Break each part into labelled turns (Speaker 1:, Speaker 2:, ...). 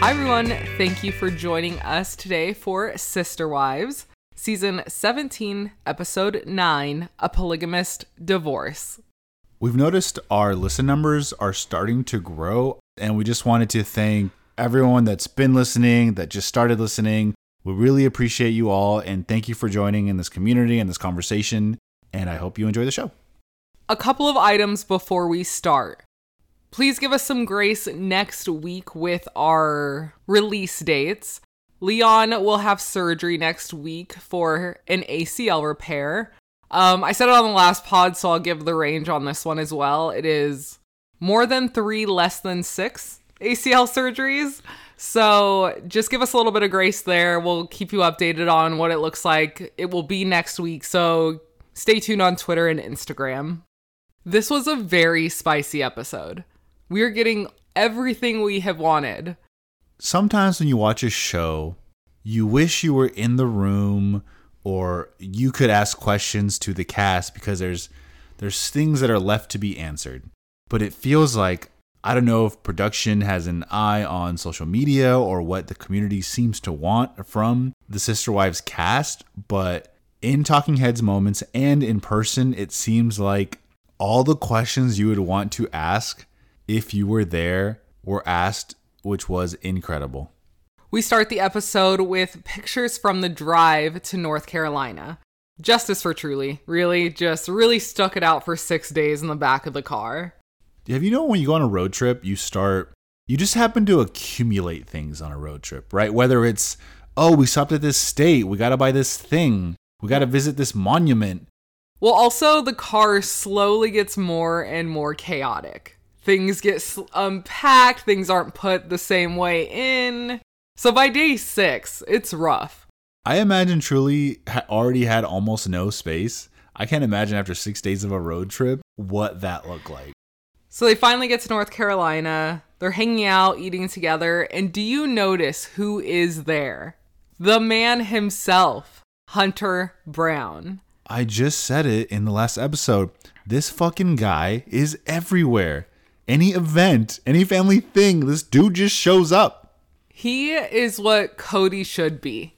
Speaker 1: Hi, everyone. Thank you for joining us today for Sister Wives, Season 17, Episode 9 A Polygamist Divorce.
Speaker 2: We've noticed our listen numbers are starting to grow, and we just wanted to thank everyone that's been listening, that just started listening. We really appreciate you all, and thank you for joining in this community and this conversation. And I hope you enjoy the show.
Speaker 1: A couple of items before we start. Please give us some grace next week with our release dates. Leon will have surgery next week for an ACL repair. Um, I said it on the last pod, so I'll give the range on this one as well. It is more than three, less than six ACL surgeries. So just give us a little bit of grace there. We'll keep you updated on what it looks like. It will be next week, so stay tuned on Twitter and Instagram. This was a very spicy episode. We're getting everything we have wanted.
Speaker 2: Sometimes when you watch a show, you wish you were in the room or you could ask questions to the cast because there's there's things that are left to be answered. But it feels like I don't know if production has an eye on social media or what the community seems to want from the Sister Wives cast, but in Talking Heads moments and in person, it seems like all the questions you would want to ask if you were there were asked, which was incredible.
Speaker 1: We start the episode with pictures from the drive to North Carolina. Justice for Truly. Really, just really stuck it out for six days in the back of the car.
Speaker 2: Have you know when you go on a road trip, you start, you just happen to accumulate things on a road trip, right? Whether it's, oh, we stopped at this state, we got to buy this thing, we got to visit this monument.
Speaker 1: Well, also, the car slowly gets more and more chaotic things get unpacked, things aren't put the same way in. So by day six, it's rough.
Speaker 2: I imagine Truly ha- already had almost no space. I can't imagine after six days of a road trip what that looked like.
Speaker 1: So they finally get to North Carolina. They're hanging out, eating together. And do you notice who is there? The man himself, Hunter Brown.
Speaker 2: I just said it in the last episode. This fucking guy is everywhere any event, any family thing, this dude just shows up.
Speaker 1: He is what Kody should be.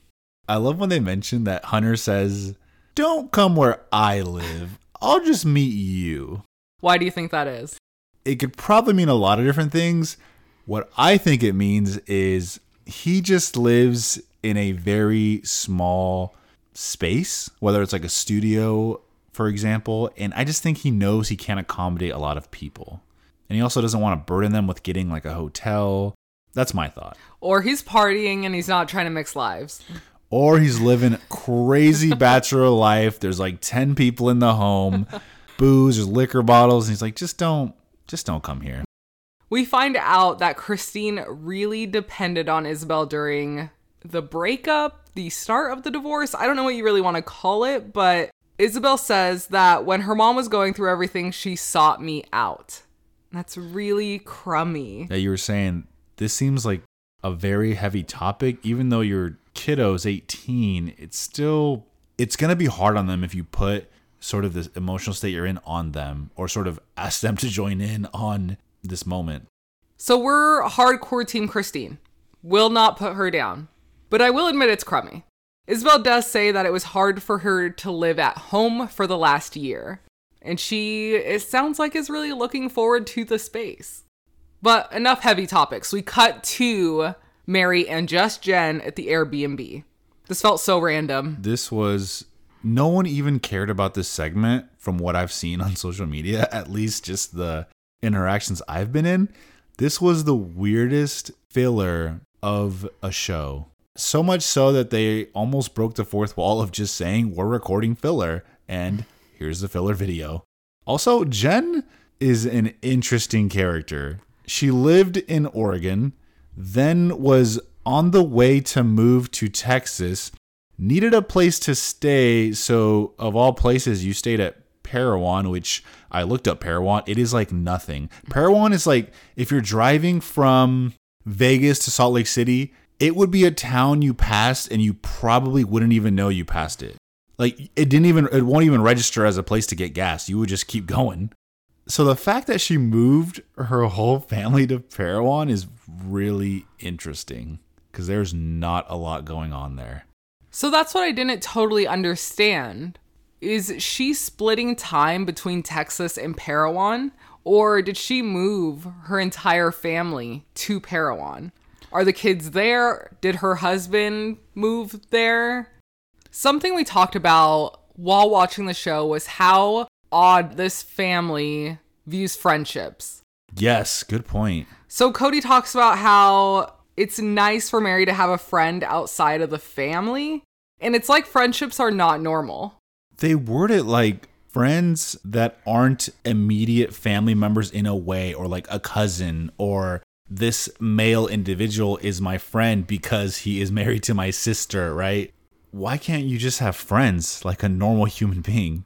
Speaker 2: I love when they mention that Hunter says, Don't come where I live. I'll just meet you.
Speaker 1: Why do you think that is?
Speaker 2: It could probably mean a lot of different things. What I think it means is he just lives in a very small space, whether it's like a studio, for example. And I just think he knows he can't accommodate a lot of people and he also doesn't want to burden them with getting like a hotel. That's my thought.
Speaker 1: Or he's partying and he's not trying to mix lives.
Speaker 2: Or he's living crazy bachelor life. There's like 10 people in the home, booze, there's liquor bottles, and he's like, just don't, just don't come here.
Speaker 1: We find out that Christine really depended on Ysabel during the breakup, the start of the divorce. I don't know what you really want to call it, but Ysabel says that when her mom was going through everything, she sought me out. That's really crummy.
Speaker 2: That you were saying this seems like a very heavy topic, even though your kiddo's 18, it's still it's gonna be hard on them if you put sort of this emotional state you're in on them or sort of ask them to join in on this moment.
Speaker 1: So we're hardcore team Christine. Will not put her down. But I will admit it's crummy. Ysabel does say that it was hard for her to live at home for the last year and she it sounds like is really looking forward to the space. But enough heavy topics. We cut to Meri and just Jen at the Airbnb. This felt so random.
Speaker 2: This was no one even cared about this segment from what I've seen on social media, at least just the interactions I've been in. This was the weirdest filler of a show. So much so that they almost broke the fourth wall of just saying, We're recording filler. And Here's the filler video. Also, Jen is an interesting character. She lived in Oregon, then was on the way to move to Texas, needed a place to stay. So, of all places, you stayed at Parowan, which I looked up Parowan. It is like nothing. Parowan is like if you're driving from Vegas to Salt Lake City, it would be a town you passed and you probably wouldn't even know you passed it. Like it didn't even it won't even register as a place to get gas. You would just keep going. So the fact that she moved her whole family to Parowan is really interesting because there's not a lot going on there.
Speaker 1: So that's what I didn't totally understand. Is she splitting time between Texas and Parowan? Or did she move her entire family to Parowan? Are the kids there? Did her husband move there? Something we talked about while watching the show was how odd this family views friendships.
Speaker 2: Yes, good point.
Speaker 1: So Kody talks about how it's nice for Meri to have a friend outside of the family, and it's like friendships are not normal.
Speaker 2: They word it like friends that aren't immediate family members in a way, or like a cousin, or this male individual is my friend because he is married to my sister, right? Why can't you just have friends like a normal human being?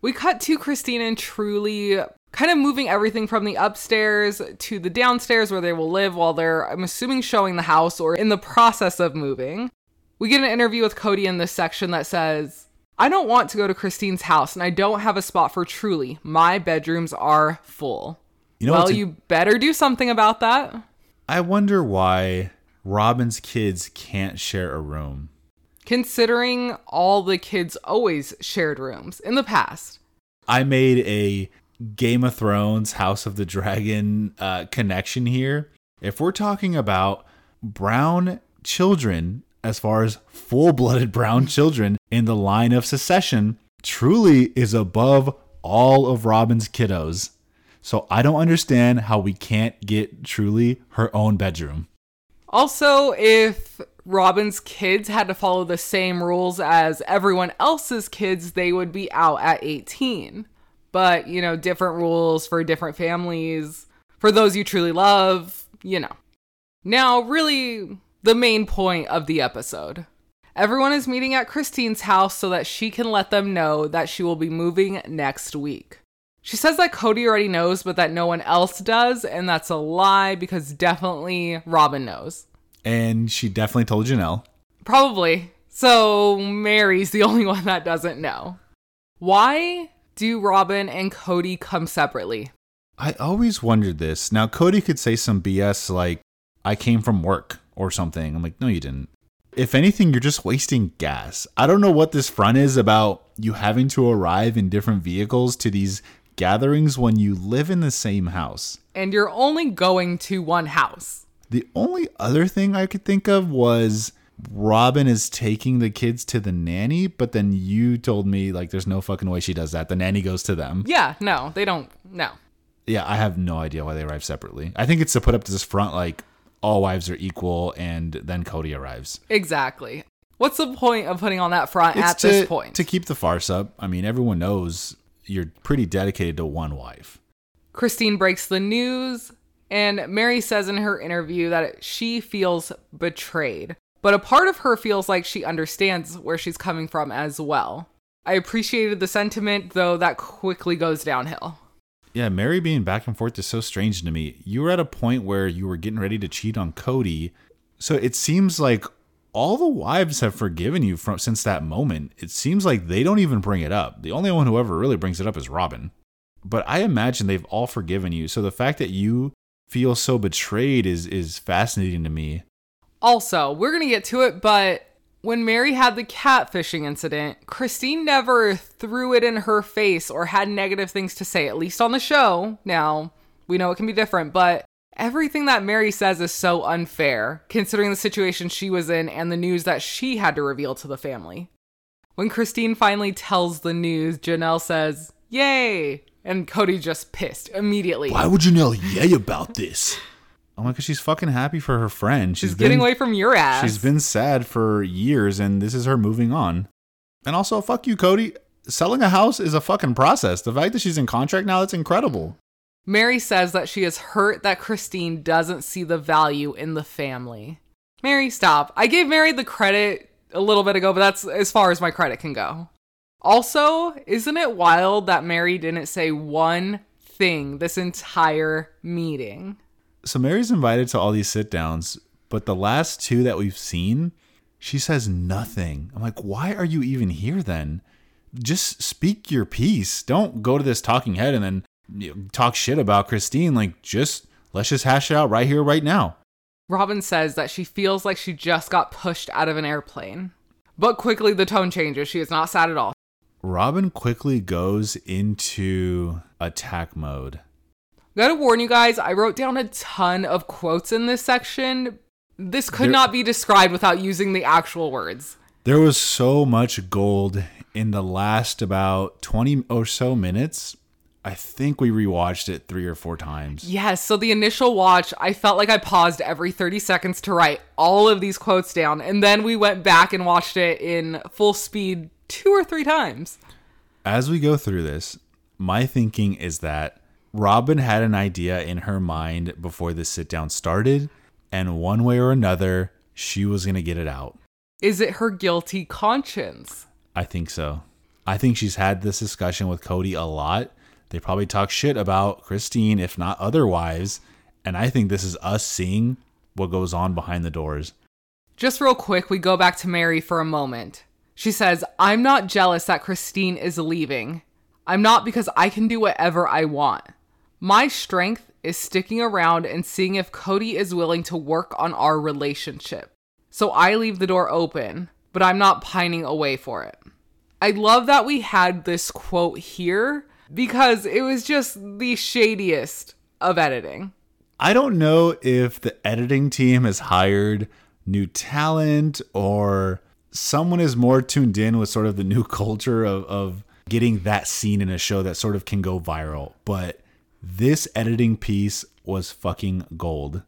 Speaker 1: We cut to Christine and truly kind of moving everything from the upstairs to the downstairs where they will live while they're, I'm assuming, showing the house or in the process of moving. We get an interview with Kody in this section that says, I don't want to go to Christine's house and I don't have a spot for truly. My bedrooms are full. You know well, you better do something about that.
Speaker 2: I wonder why Robyn's kids can't share a room.
Speaker 1: Considering all the kids always shared rooms in the past.
Speaker 2: I made a Game of Thrones, House of the Dragon uh, connection here. If we're talking about brown children, as far as full blooded brown children in the line of succession, truly is above all of Robyn's kiddos. So I don't understand how we can't get truly her own bedroom.
Speaker 1: Also, if Robyn's kids had to follow the same rules as everyone else's kids, they would be out at 18 but you know, different rules for different families. For those you truly love, you know. Now, really, the main point of the episode. Everyone is meeting at Christine's house so that she can let them know that she will be moving next week. She says that Cody already knows, but that no one else does, and that's a lie because definitely Robyn knows.
Speaker 2: And she definitely told Janelle.
Speaker 1: Probably. So Meri's the only one that doesn't know. Why do Robyn and Kody come separately?
Speaker 2: I always wondered this. Now, Kody could say some BS like, I came from work or something. I'm like, no, you didn't. If anything, you're just wasting gas. I don't know what this front is about you having to arrive in different vehicles to these gatherings when you live in the same house.
Speaker 1: And you're only going to one house.
Speaker 2: The only other thing I could think of was Robyn is taking the kids to the nanny, but then you told me like there's no fucking way she does that. The nanny goes to them.
Speaker 1: Yeah, no, they don't. No.
Speaker 2: Yeah, I have no idea why they arrive separately. I think it's to put up to this front like all wives are equal, and then Kody arrives.
Speaker 1: Exactly. What's the point of putting on that front
Speaker 2: it's
Speaker 1: at
Speaker 2: to,
Speaker 1: this point?
Speaker 2: To keep the farce up. I mean, everyone knows you're pretty dedicated to one wife.
Speaker 1: Christine breaks the news, and Meri says in her interview that she feels betrayed. But a part of her feels like she understands where she's coming from as well. I appreciated the sentiment, though that quickly goes downhill.
Speaker 2: Yeah, Meri being back and forth is so strange to me. You were at a point where you were getting ready to cheat on Kody. So it seems like all the wives have forgiven you from since that moment. It seems like they don't even bring it up. The only one who ever really brings it up is Robyn. But I imagine they've all forgiven you. So the fact that you feel so betrayed is is fascinating to me.
Speaker 1: Also, we're going to get to it, but when Meri had the catfishing incident, Christine never threw it in her face or had negative things to say, at least on the show. Now, we know it can be different, but everything that Meri says is so unfair, considering the situation she was in and the news that she had to reveal to the family. When Christine finally tells the news, Janelle says, Yay! And Kody just pissed immediately.
Speaker 2: Why would Janelle yay about this? Oh I'm like, she's fucking happy for her friend.
Speaker 1: She's, she's getting been, away from your ass.
Speaker 2: She's been sad for years, and this is her moving on. And also, fuck you, Kody. Selling a house is a fucking process. The fact that she's in contract now, that's incredible.
Speaker 1: Meri says that she is hurt that Christine doesn't see the value in the family. Meri, stop. I gave Meri the credit a little bit ago, but that's as far as my credit can go. Also, isn't it wild that Meri didn't say one thing this entire meeting?
Speaker 2: so Meri's invited to all these sit downs, but the last two that we've seen, she says nothing. I'm like, why are you even here then? Just speak your piece. Don't go to this talking head and then you know, talk shit about Christine, like just let's just hash it out right here, right now.
Speaker 1: Robyn says that she feels like she just got pushed out of an airplane. But quickly the tone changes. She is not sad at all.
Speaker 2: Robyn quickly goes into attack mode.
Speaker 1: Gotta warn you guys, I wrote down a ton of quotes in this section. This could
Speaker 2: There-
Speaker 1: not be described without using the actual words.
Speaker 2: There was so much gold in the last about 20 or so minutes. I think we rewatched it three or four times.
Speaker 1: Yes, so the initial watch, I felt like I paused every 30 seconds to write all of these quotes down, and then we went back and watched it in full speed two or three times.
Speaker 2: As we go through this, my thinking is that Robyn had an idea in her mind before the sit down started, and one way or another, she was going to get it out.
Speaker 1: Is it her guilty conscience?
Speaker 2: I think so. I think she's had this discussion with Kody a lot. They probably talk shit about Christine, if not other wives. And I think this is us seeing what goes on behind the doors.
Speaker 1: Just real quick, we go back to Meri for a moment. She says, I'm not jealous that Christine is leaving. I'm not because I can do whatever I want. My strength is sticking around and seeing if Kody is willing to work on our relationship. So I leave the door open, but I'm not pining away for it. I love that we had this quote here because it was just the shadiest of editing.
Speaker 2: I don't know if the editing team has hired new talent or someone is more tuned in with sort of the new culture of, of getting that scene in a show that sort of can go viral. But this editing piece was fucking gold.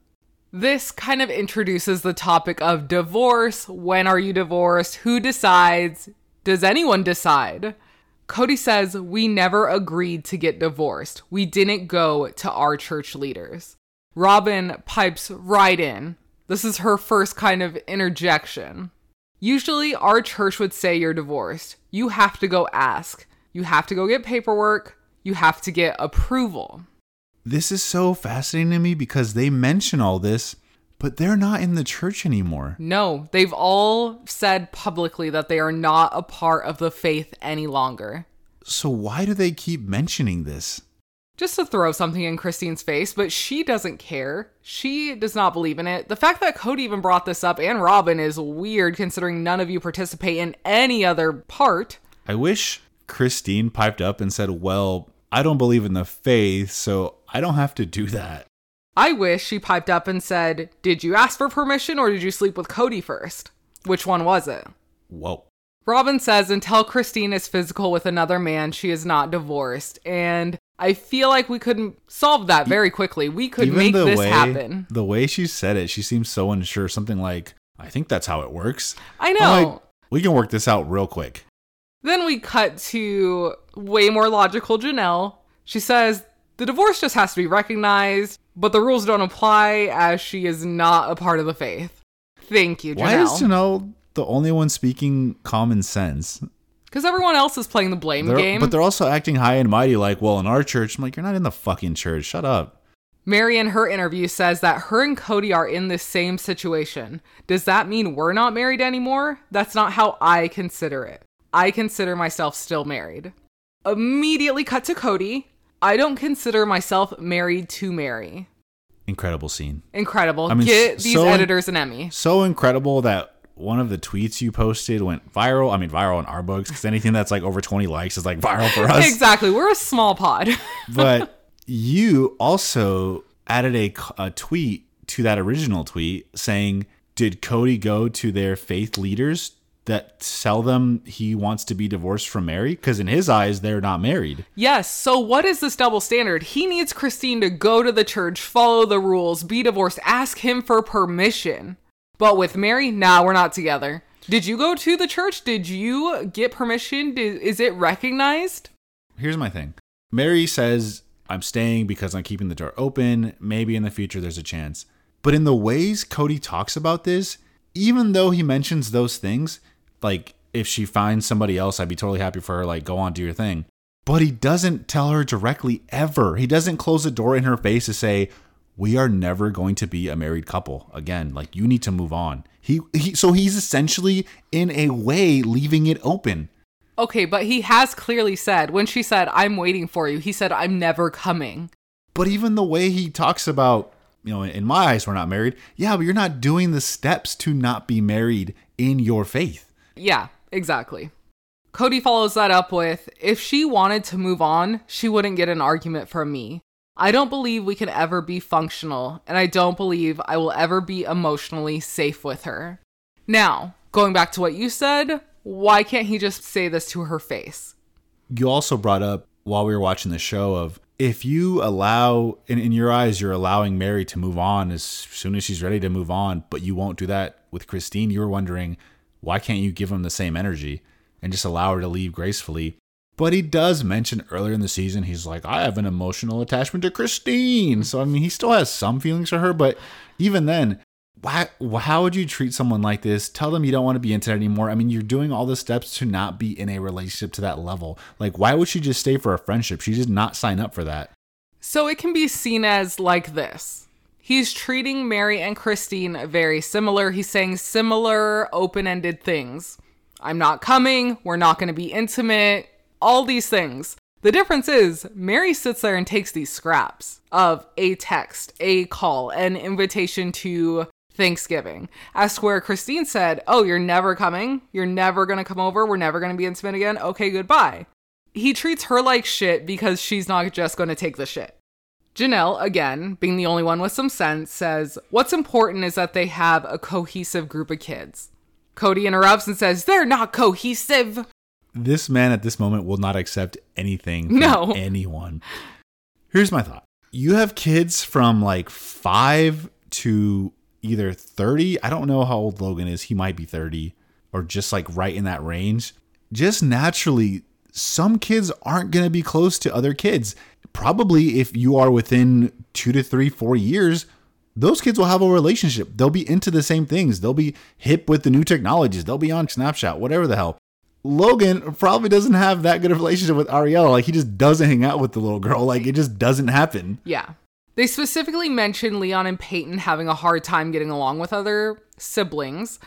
Speaker 1: This kind of introduces the topic of divorce. When are you divorced? Who decides? Does anyone decide? Kody says, We never agreed to get divorced. We didn't go to our church leaders. Robyn pipes right in. This is her first kind of interjection. Usually, our church would say you're divorced. You have to go ask. You have to go get paperwork. You have to get approval.
Speaker 2: This is so fascinating to me because they mention all this, but they're not in the church anymore.
Speaker 1: No, they've all said publicly that they are not a part of the faith any longer.
Speaker 2: So why do they keep mentioning this?
Speaker 1: Just to throw something in Christine's face, but she doesn't care. She does not believe in it. The fact that Kody even brought this up and Robyn is weird considering none of you participate in any other part.
Speaker 2: I wish Christine piped up and said, Well, I don't believe in the faith, so I don't have to do that.
Speaker 1: I wish she piped up and said, Did you ask for permission or did you sleep with Kody first? Which one was it?
Speaker 2: Whoa.
Speaker 1: Robyn says until Christine is physical with another man, she is not divorced. And I feel like we couldn't solve that very quickly. We could make this
Speaker 2: way
Speaker 1: happen.
Speaker 2: the way she said it, she seems so unsure. Something like, I think that's how it works.
Speaker 1: I know.
Speaker 2: like, we can work this out real quick.
Speaker 1: Then we cut to way more logical Janelle. She says the divorce just has to be recognized, but the rules don't apply as she is not a part of the faith. Thank you, Janelle.
Speaker 2: Why is.
Speaker 1: Janelle
Speaker 2: the only one speaking common sense?
Speaker 1: Because everyone else is playing the blame
Speaker 2: They're-
Speaker 1: game.
Speaker 2: But they're also acting high and mighty, like, well, in our church, I'm like, you're not in the fucking church. Shut up.
Speaker 1: Meri in her interview says that her and Kody are in this same situation. Does that mean we're not married anymore? That's not how I consider it. I consider myself still married. Immediately cut to Kody. I don't consider myself married to Meri.
Speaker 2: Incredible scene.
Speaker 1: Incredible.
Speaker 2: I mean,
Speaker 1: Get these
Speaker 2: so-
Speaker 1: editors an Emmy.
Speaker 2: So incredible that one of the tweets you posted went viral. I mean, viral in our books because anything that's like over 20 likes is like viral for us.
Speaker 1: Exactly. We're a small pod.
Speaker 2: but you also added a, a tweet to that original tweet saying, Did Kody go to their faith leaders that tell them he wants to be divorced from Meri? Because in his eyes, they're not married.
Speaker 1: yes. So, what is this double standard? He needs Christine to go to the church, follow the rules, be divorced, ask him for permission. But with Meri, nah, we're not together. Did you go to the church? Did you get permission? Is it recognized?
Speaker 2: Here's my thing Meri says, I'm staying because I'm keeping the door open. Maybe in the future there's a chance. But in the ways Kody talks about this, even though he mentions those things, like if she finds somebody else, I'd be totally happy for her, like go on, do your thing. But he doesn't tell her directly ever. He doesn't close the door in her face to say, we are never going to be a married couple again. Like you need to move on. He, he so he's essentially in a way leaving it open.
Speaker 1: Okay, but he has clearly said, when she said, I'm waiting for you, he said, I'm never coming.
Speaker 2: But even the way he talks about, you know, in my eyes, we're not married. Yeah, but you're not doing the steps to not be married in your faith.
Speaker 1: Yeah, exactly. Kody follows that up with If she wanted to move on, she wouldn't get an argument from me. I don't believe we can ever be functional, and I don't believe I will ever be emotionally safe with her. Now, going back to what you said, why can't he just say this to her face?
Speaker 2: You also brought up while we were watching the show of if you allow in, in your eyes you're allowing Meri to move on as soon as she's ready to move on, but you won't do that with Christine, you're wondering why can't you give him the same energy and just allow her to leave gracefully? But he does mention earlier in the season, he's like, I have an emotional attachment to Christine. So, I mean, he still has some feelings for her, but even then, why, how would you treat someone like this? Tell them you don't want to be into it anymore. I mean, you're doing all the steps to not be in a relationship to that level. Like, why would she just stay for a friendship? She did not sign up for that.
Speaker 1: So it can be seen as like this. He's treating Meri and Christine very similar. He's saying similar open ended things. I'm not coming. We're not going to be intimate. All these things. The difference is, Meri sits there and takes these scraps of a text, a call, an invitation to Thanksgiving. As to where Christine said, Oh, you're never coming? You're never gonna come over? We're never gonna be intimate again? Okay, goodbye. He treats her like shit because she's not just gonna take the shit. Janelle, again, being the only one with some sense, says, What's important is that they have a cohesive group of kids. Kody interrupts and says, They're not cohesive.
Speaker 2: This man at this moment will not accept anything from
Speaker 1: No.
Speaker 2: anyone. Here's my thought. You have kids from like five to either 30. I don't know how old Logan is. He might be 30 or just like right in that range. Just naturally, some kids aren't going to be close to other kids. Probably if you are within two to three, four years, those kids will have a relationship. They'll be into the same things. They'll be hip with the new technologies. They'll be on Snapchat, whatever the hell. Logan probably doesn't have that good a relationship with Ariella. Like he just doesn't hang out with the little girl. Like it just doesn't happen.
Speaker 1: Yeah. They specifically mention Leon and Paedon having a hard time getting along with other siblings.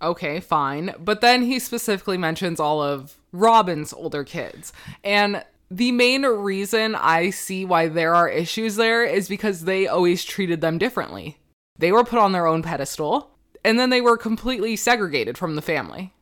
Speaker 1: Okay, fine. But then he specifically mentions all of Robyn's older kids. And the main reason I see why there are issues there is because they always treated them differently. They were put on their own pedestal, and then they were completely segregated from the family.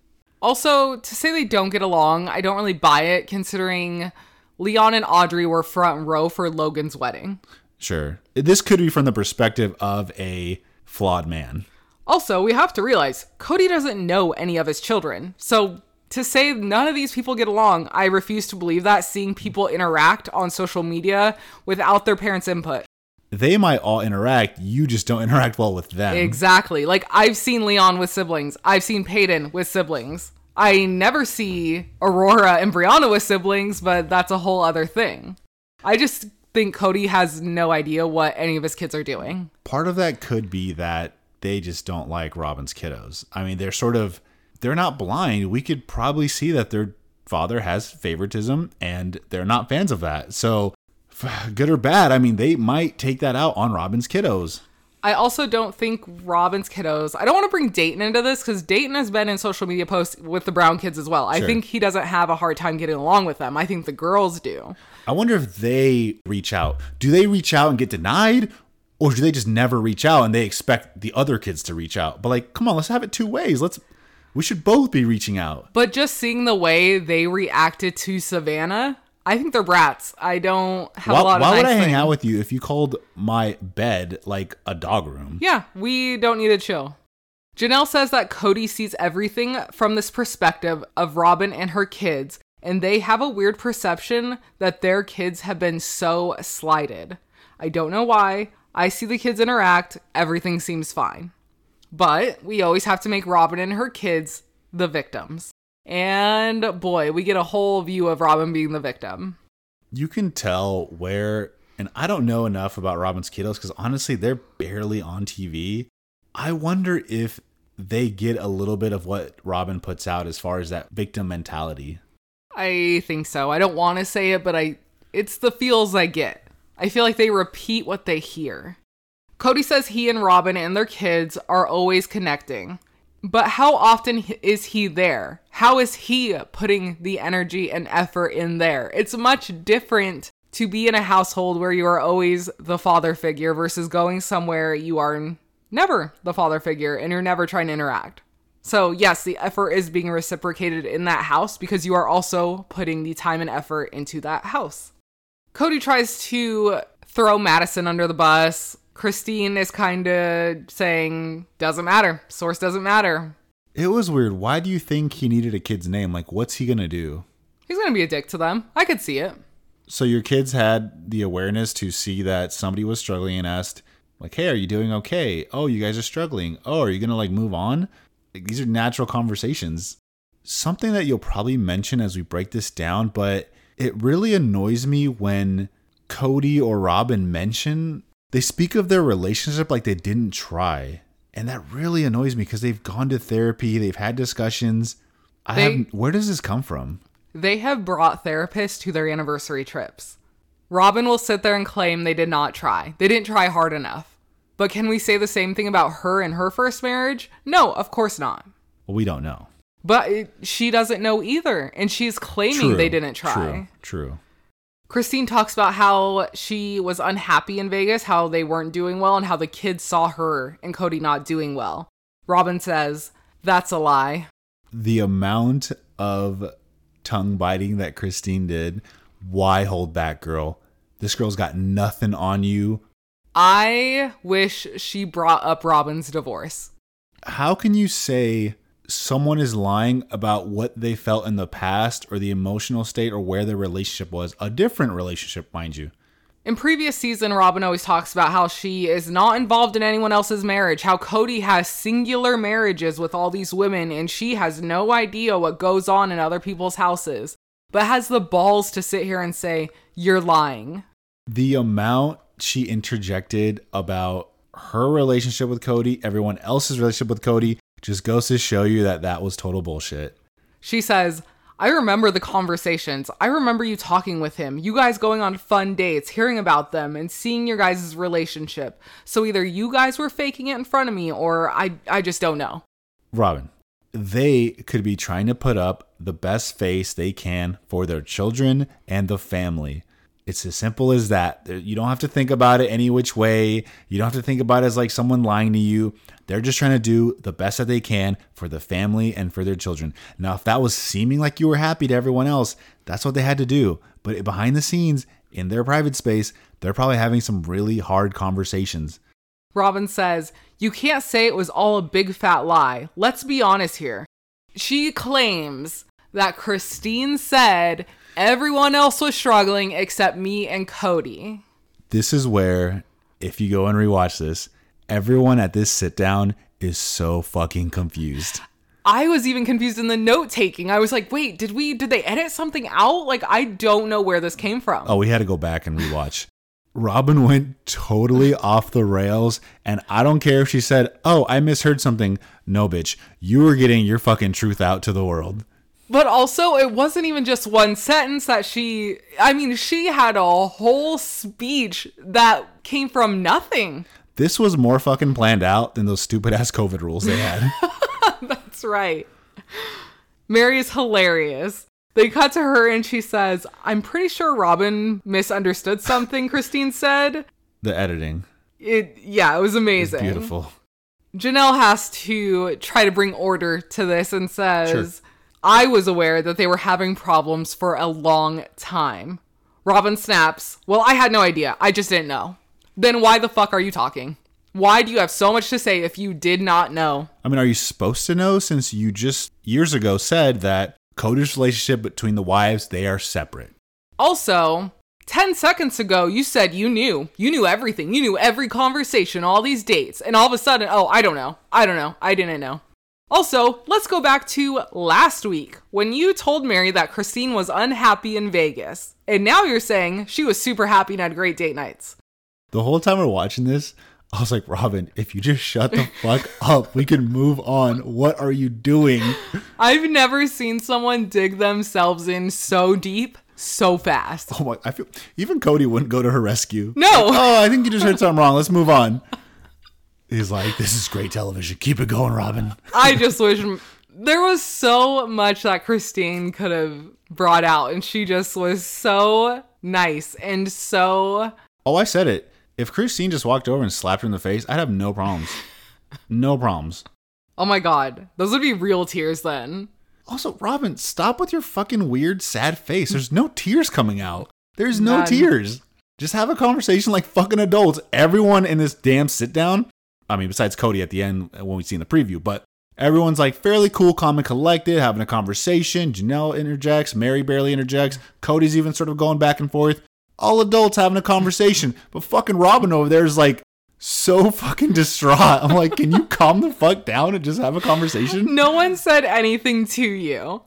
Speaker 1: Also, to say they don't get along, I don't really buy it considering Leon and Audrey were front row for Logan's wedding.
Speaker 2: Sure. This could be from the perspective of a flawed man.
Speaker 1: Also, we have to realize Kody doesn't know any of his children. So to say none of these people get along, I refuse to believe that seeing people interact on social media without their parents' input.
Speaker 2: They might all interact, you just don't interact well with them.
Speaker 1: Exactly. Like I've seen Leon with siblings. I've seen Paedon with siblings. I never see Aurora and Breanna with siblings, but that's a whole other thing. I just think Kody has no idea what any of his kids are doing.
Speaker 2: Part of that could be that they just don't like Robyn's kiddos. I mean, they're sort of they're not blind. We could probably see that their father has favoritism and they're not fans of that. So, good or bad, I mean, they might take that out on Robyn's kiddos.
Speaker 1: I also don't think Robyn's kiddos. I don't want to bring Dayton into this because Dayton has been in social media posts with the Brown kids as well. I think he doesn't have a hard time getting along with them. I think the girls do.
Speaker 2: I wonder if they reach out. Do they reach out and get denied? Or do they just never reach out and they expect the other kids to reach out? But like, come on, let's have it two ways. Let's we should both be reaching out.
Speaker 1: But just seeing the way they reacted to Savanah, I think they're brats. I don't have
Speaker 2: Why,
Speaker 1: a lot of
Speaker 2: why would I hang
Speaker 1: things.
Speaker 2: out with you if you called my bed like a dog room?
Speaker 1: Yeah, we don't need to chill. Janelle says that Kody sees everything from this perspective of Robyn and her kids, and they have a weird perception that their kids have been so slighted. I don't know why. I see the kids interact, everything seems fine. But we always have to make Robyn and her kids the victims. And boy, we get a whole view of Robyn being the victim.
Speaker 2: You can tell where, and I don't know enough about Robyn's kiddos because honestly, they're barely on TV. I wonder if they get a little bit of what Robyn puts out as far as that victim mentality.
Speaker 1: I think so. I don't want to say it, but I it's the feels I get. I feel like they repeat what they hear. Kody says he and Robyn and their kids are always connecting. But how often is he there? How is he putting the energy and effort in there? It's much different to be in a household where you are always the father figure versus going somewhere you are never the father figure and you're never trying to interact. So, yes, the effort is being reciprocated in that house because you are also putting the time and effort into that house. Kody tries to throw Madison under the bus. Christine is kind of saying, doesn't matter. Source doesn't matter.
Speaker 2: It was weird. Why do you think he needed a kid's name? Like, what's he gonna do?
Speaker 1: He's going to be a dick to them. I could see it.
Speaker 2: So your kids had the awareness to see that somebody was struggling and asked, like, "Hey, are you doing okay? Oh, you guys are struggling. Oh, are you gonna like move on?" Like, these are natural conversations. Something that you'll probably mention as we break this down, but it really annoys me when Kody or Robyn mention they speak of their relationship like they didn't try. And that really annoys me because they've gone to therapy, they've had discussions. I
Speaker 1: They-
Speaker 2: have where does this come from?
Speaker 1: They have brought therapists to their anniversary trips. Robyn will sit there and claim they did not try. They didn't try hard enough. But can we say the same thing about her and her first marriage? No, of course not.
Speaker 2: Well, we don't know.
Speaker 1: But she doesn't know either, and she's claiming they didn't try.
Speaker 2: True. True.
Speaker 1: Christine talks about how she was unhappy in Vegas, how they weren't doing well, and how the kids saw her and Kody not doing well. Robyn says, That's a lie.
Speaker 2: The amount of tongue biting that Christine did, why hold back, girl? This girl's got nothing on you.
Speaker 1: I wish she brought up Robyn's divorce.
Speaker 2: How can you say someone is lying about what they felt in the past or the emotional state or where their relationship was? A different relationship, mind you.
Speaker 1: In previous season, Robyn always talks about how she is not involved in anyone else's marriage, how Kody has singular marriages with all these women, and she has no idea what goes on in other people's houses, but has the balls to sit here and say, You're lying.
Speaker 2: The amount she interjected about her relationship with Kody, everyone else's relationship with Kody, just goes to show you that that was total bullshit.
Speaker 1: She says, I remember the conversations. I remember you talking with him, you guys going on fun dates, hearing about them, and seeing your guys' relationship. So either you guys were faking it in front of me, or I, I just don't know.
Speaker 2: Robyn, they could be trying to put up the best face they can for their children and the family. It's as simple as that. You don't have to think about it any which way. You don't have to think about it as like someone lying to you. They're just trying to do the best that they can for the family and for their children. Now, if that was seeming like you were happy to everyone else, that's what they had to do. But behind the scenes, in their private space, they're probably having some really hard conversations.
Speaker 1: Robyn says, You can't say it was all a big fat lie. Let's be honest here. She claims that Christine said everyone else was struggling except me and Kody.
Speaker 2: this is where if you go and rewatch this everyone at this sit down is so fucking confused
Speaker 1: I was even confused in the note taking. I was like, wait, did we did they edit something out? Like I don't know where this came from.
Speaker 2: oh we had to go back and rewatch robyn went totally off the rails and i don't care if she said oh i misheard something no bitch you were getting your fucking truth out to the world
Speaker 1: But also, it wasn't even just one sentence that she I mean, she had a whole speech that came from nothing.
Speaker 2: this was more fucking planned out than those stupid ass covid rules they had
Speaker 1: That's right. Meri is hilarious. They cut to her and she says, I'm pretty sure Robyn misunderstood something Christine said.
Speaker 2: the editing
Speaker 1: It yeah, it was amazing.
Speaker 2: beautiful
Speaker 1: Janelle has to try to bring order to this and says,
Speaker 2: Sure.
Speaker 1: I was aware that they were having problems for a long time. Robyn snaps, Well, I had no idea. I just didn't know. Then why the fuck are you talking? Why do you have so much to say if you did not know?
Speaker 2: I mean, are you supposed to know since you just years ago said that Kody's relationship between the wives, they are separate?
Speaker 1: Also, 10 seconds ago, you said you knew. You knew everything. You knew every conversation, all these dates. And all of a sudden, oh, I don't know. I don't know. I didn't know. Also, let's go back to last week when you told Meri that Christine was unhappy in Vegas. And now you're saying she was super happy and had great date nights.
Speaker 2: The whole time we're watching this, I was like, Robyn, if you just shut the fuck up, we can move on. What are you doing?
Speaker 1: I've never seen someone dig themselves in so deep so fast.
Speaker 2: Oh my, I feel even Kody wouldn't go to her rescue.
Speaker 1: No.
Speaker 2: Oh, I think you just heard something wrong. Let's move on. He's like, "This is great television. Keep it going, Robyn."
Speaker 1: I just wish there was so much that Christine could have brought out, and she just was so nice and so.
Speaker 2: Oh, I said it. If Christine just walked over and slapped her in the face, I'd have no problems. No problems.
Speaker 1: Oh my god, those would be real tears then.
Speaker 2: Also, Robyn, stop with your fucking weird, sad face. There's no tears coming out. There's no
Speaker 1: None.
Speaker 2: tears. Just have a conversation like fucking adults. Everyone in this damn sit down, I mean, besides Kody at the end uh, when we see in the preview, but everyone's like fairly cool, calm, and collected, having a conversation. Janelle interjects, Meri barely interjects, Kody's even sort of going back and forth. All adults having a conversation, but fucking Robyn over there is like so fucking distraught. I'm like, can you calm the fuck down and just have a conversation?
Speaker 1: No one said anything to you.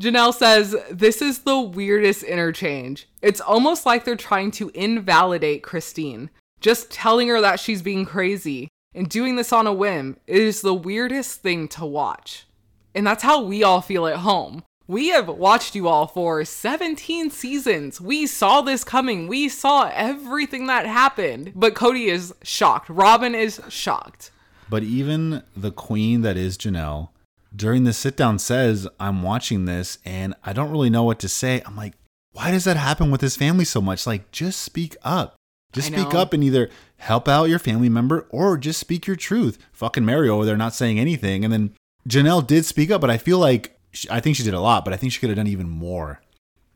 Speaker 1: Janelle says, This is the weirdest interchange. It's almost like they're trying to invalidate Christine. Just telling her that she's being crazy and doing this on a whim is the weirdest thing to watch. And that's how we all feel at home. We have watched you all for 17 seasons. We saw this coming. We saw everything that happened. But Kody is shocked. Robyn is shocked.
Speaker 2: But even the queen that is Janelle, during the sit down says, I'm watching this and I don't really know what to say. I'm like, why does that happen with his family so much? Like, just speak up. Just speak up and either help out your family member or just speak your truth. Fucking Mario over there not saying anything. And then Janelle did speak up, but I feel like she, I think she did a lot, but I think she could have done even more.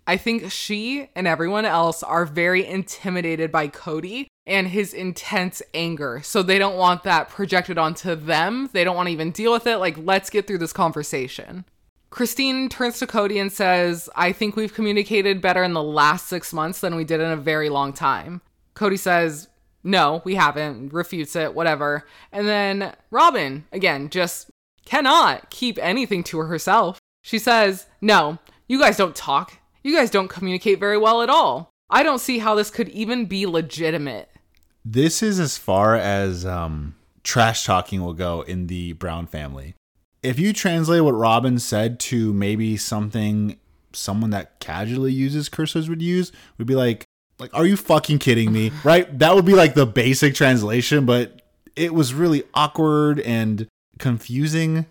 Speaker 1: I think she and everyone else are very intimidated by Kody and his intense anger. So they don't want that projected onto them. They don't want to even deal with it. Like, let's get through this conversation. Christine turns to Kody and says, I think we've communicated better in the last six months than we did in a very long time. Kody says, No, we haven't, refutes it, whatever. And then Robyn, again, just cannot keep anything to herself. She says, No, you guys don't talk. You guys don't communicate very well at all. I don't see how this could even be legitimate.
Speaker 2: This is as far as um, trash talking will go in the Brown family. If you translate what Robin said to maybe something someone that casually uses cursors would use, would be like, like, are you fucking kidding me? right? That would be like the basic translation, but it was really awkward and confusing.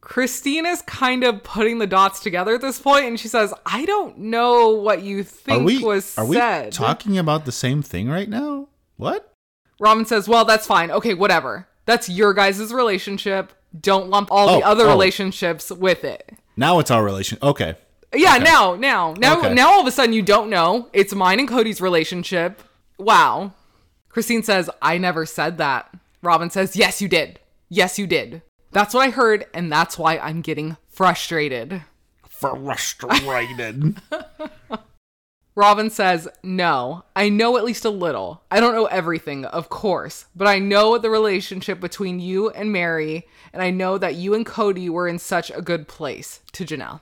Speaker 1: Christine is kind of putting the dots together at this point, and she says, I don't know what you think
Speaker 2: Are we
Speaker 1: was
Speaker 2: are we
Speaker 1: said.
Speaker 2: talking about the same thing right now? What?
Speaker 1: Robyn says, Well, that's fine. Okay, whatever. That's your guys' relationship. Don't lump all
Speaker 2: Oh,
Speaker 1: the other
Speaker 2: oh.
Speaker 1: relationships with it.
Speaker 2: Now it's our relation. Okay.
Speaker 1: Yeah,
Speaker 2: Okay.
Speaker 1: now, now, now,
Speaker 2: Okay.
Speaker 1: now all of a sudden you don't know. It's mine and Kody's relationship. Wow. Christine says, I never said that. Robyn says, Yes, you did. Yes, you did. That's what I heard, and that's why I'm getting frustrated.
Speaker 2: Frustrated.
Speaker 1: Robyn says, No, I know at least a little. I don't know everything, of course, but I know the relationship between you and Meri, and I know that you and Kody were in such a good place. To Janelle.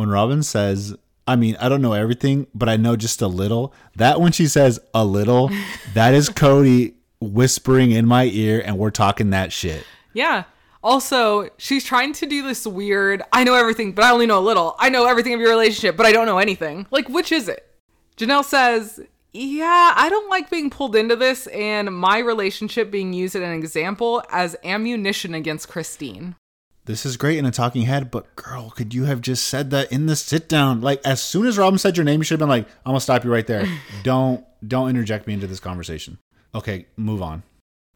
Speaker 2: When Robyn says, I mean, I don't know everything, but I know just a little. That when she says a little, that is Kody whispering in my ear and we're talking that shit.
Speaker 1: Yeah. Also, she's trying to do this weird, I know everything, but I only know a little. I know everything of your relationship, but I don't know anything. Like, which is it? Janelle says, Yeah, I don't like being pulled into this and my relationship being used as an example as ammunition against Christine.
Speaker 2: This is great in a talking head, but girl, could you have just said that in the sit down? Like as soon as Robyn said your name, you should have been like, I'm gonna stop you right there. don't don't interject me into this conversation. Okay, move on.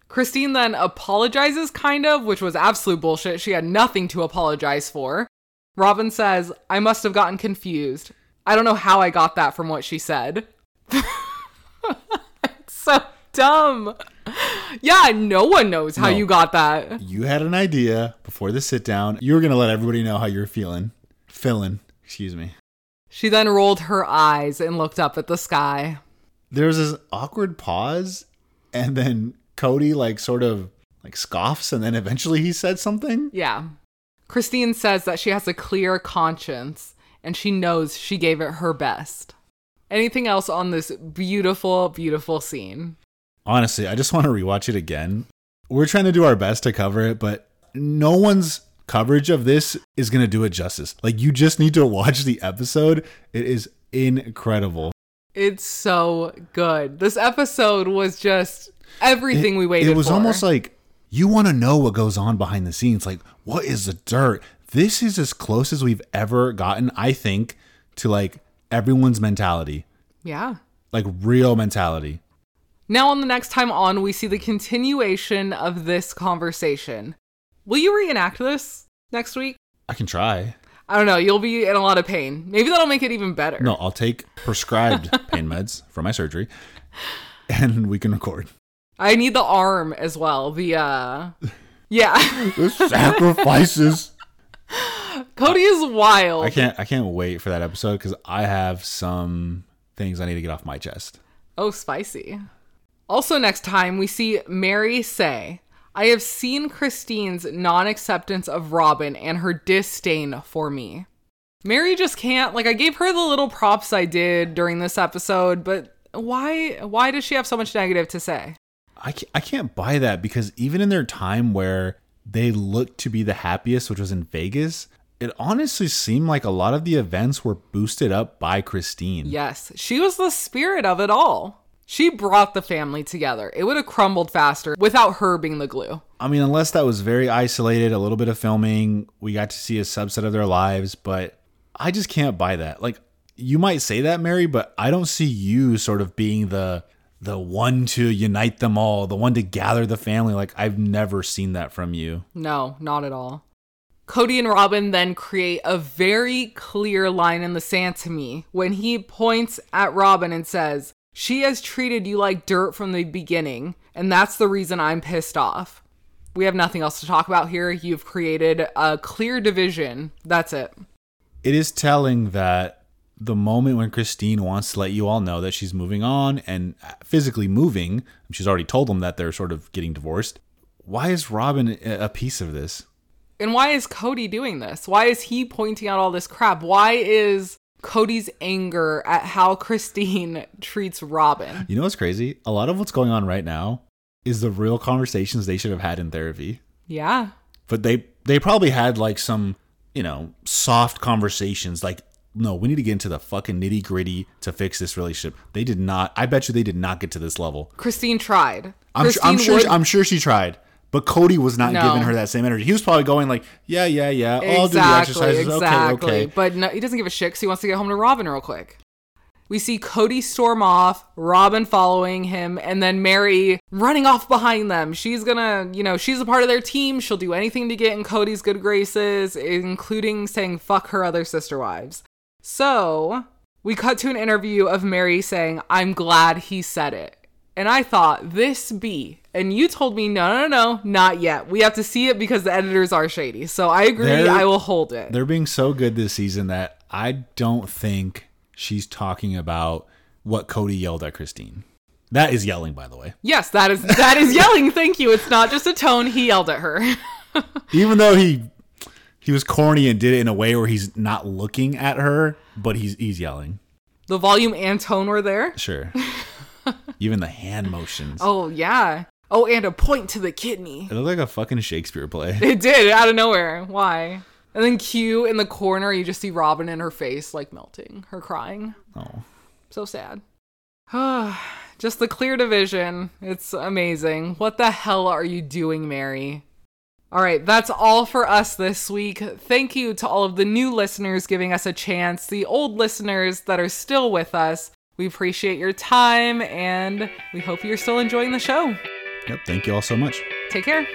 Speaker 1: Christine then apologizes, kind of, which was absolute bullshit. She had nothing to apologize for. Robyn says, I must have gotten confused. I don't know how I got that from what she said. it's so dumb. Yeah, no one knows how
Speaker 2: No.
Speaker 1: you got that.
Speaker 2: You had an idea before the sit down. You were gonna let everybody know how you're feeling. Feeling, excuse me.
Speaker 1: She then rolled her eyes and looked up at the sky.
Speaker 2: there was this awkward pause and then kody like sort of like scoffs and then eventually he said something
Speaker 1: Yeah. Christine says that she has a clear conscience and she knows she gave it her best. Anything else on this beautiful, beautiful scene?
Speaker 2: Honestly i just want to rewatch it again we're trying to do our best to cover it but no one's coverage of this is going to do it justice like you just need to watch the episode it is incredible
Speaker 1: It's so good. This episode was just everything we waited
Speaker 2: it was
Speaker 1: for.
Speaker 2: almost like you want to know what goes on behind the scenes. Like, what is the dirt? This is as close as we've ever gotten, I think, to like everyone's mentality,
Speaker 1: Yeah.
Speaker 2: like real mentality.
Speaker 1: Now, on the next time on, we see the continuation of this conversation. Will you reenact this next week?
Speaker 2: I can try.
Speaker 1: I don't know. You'll be in a lot of pain. Maybe that'll make it even better.
Speaker 2: No, I'll take prescribed pain meds for my surgery and we can record.
Speaker 1: I need the arm as well. The, uh, yeah.
Speaker 2: The sacrifices.
Speaker 1: Kody is wild.
Speaker 2: I can't I can't wait for that episode cuz I have some things I need to get off my chest.
Speaker 1: Oh, spicy. Also, next time we see Meri say, I have seen Christine's non acceptance of Robyn and her disdain for me. Meri just can't, like, I gave her the little props I did during this episode, but why, why does she have so much negative to say?
Speaker 2: I can't, I can't buy that because even in their time where they looked to be the happiest, which was in Vegas, it honestly seemed like a lot of the events were boosted up by Christine.
Speaker 1: Yes, she was the spirit of it all. She brought the family together. It would have crumbled faster without her being the glue.
Speaker 2: I mean, unless that was very isolated, a little bit of filming, we got to see a subset of their lives, but I just can't buy that. Like, you might say that, Meri, but I don't see you sort of being the the one to unite them all, the one to gather the family. Like, I've never seen that from you.
Speaker 1: No, not at all. Kody and Robyn then create a very clear line in the sand to me when he points at Robyn and says, She has treated you like dirt from the beginning, and that's the reason I'm pissed off. We have nothing else to talk about here. You've created a clear division. That's it.
Speaker 2: It is telling that the moment when Christine wants to let you all know that she's moving on and physically moving, she's already told them that they're sort of getting divorced. Why is Robyn a piece of this?
Speaker 1: And why is Kody doing this? Why is he pointing out all this crap? Why is Kody's anger at how Christine treats Robyn?
Speaker 2: You know what's crazy? A lot of what's going on right now is the real conversations they should have had in therapy.
Speaker 1: Yeah.
Speaker 2: But they they probably had like some, you know, soft conversations like no, we need to get into the fucking nitty gritty to fix this relationship. They did not. I bet you they did not get to this level.
Speaker 1: Christine tried.
Speaker 2: I'm, sure, I'm sure. I'm sure she tried, but Kody was not
Speaker 1: No.
Speaker 2: giving her that same energy. He was probably going like, "Yeah, yeah, yeah. I'll do the exercises.
Speaker 1: Exactly.
Speaker 2: Okay, okay."
Speaker 1: But no, he doesn't give a shit because he wants to get home to Robyn real quick. We see Kody storm off, Robyn following him, and then Meri running off behind them. She's gonna, you know, she's a part of their team. She'll do anything to get in Kody's good graces, including saying fuck her other sister wives. So we cut to an interview of Meri saying, I'm glad he said it. And I thought, this be. And you told me, no, no, no, not yet. We have to see it because the editors are shady. So I agree.
Speaker 2: They're-
Speaker 1: I will hold it.
Speaker 2: They're being so good this season that I don't think she's talking about what Kody yelled at Christine. That is yelling, by the way.
Speaker 1: Yes, that is that is yelling. Thank you. It's not just a tone. He yelled at her.
Speaker 2: Even though he he was corny and did it in a way where he's not looking at her, but he's he's yelling.
Speaker 1: The volume and tone were there.
Speaker 2: Sure. Even the hand motions.
Speaker 1: Oh yeah. Oh, and a point to the kidney.
Speaker 2: It looked like a fucking Shakespeare play.
Speaker 1: It did out of nowhere. Why? And then Q in the corner, you just see Robyn in her face like melting, her crying.
Speaker 2: Oh.
Speaker 1: So sad. just the clear division. It's amazing. What the hell are you doing, Meri? All right, that's all for us this week. Thank you to all of the new listeners giving us a chance, the old listeners that are still with us. We appreciate your time and we hope you're still enjoying the show.
Speaker 2: Yep. Thank you all so much.
Speaker 1: Take care.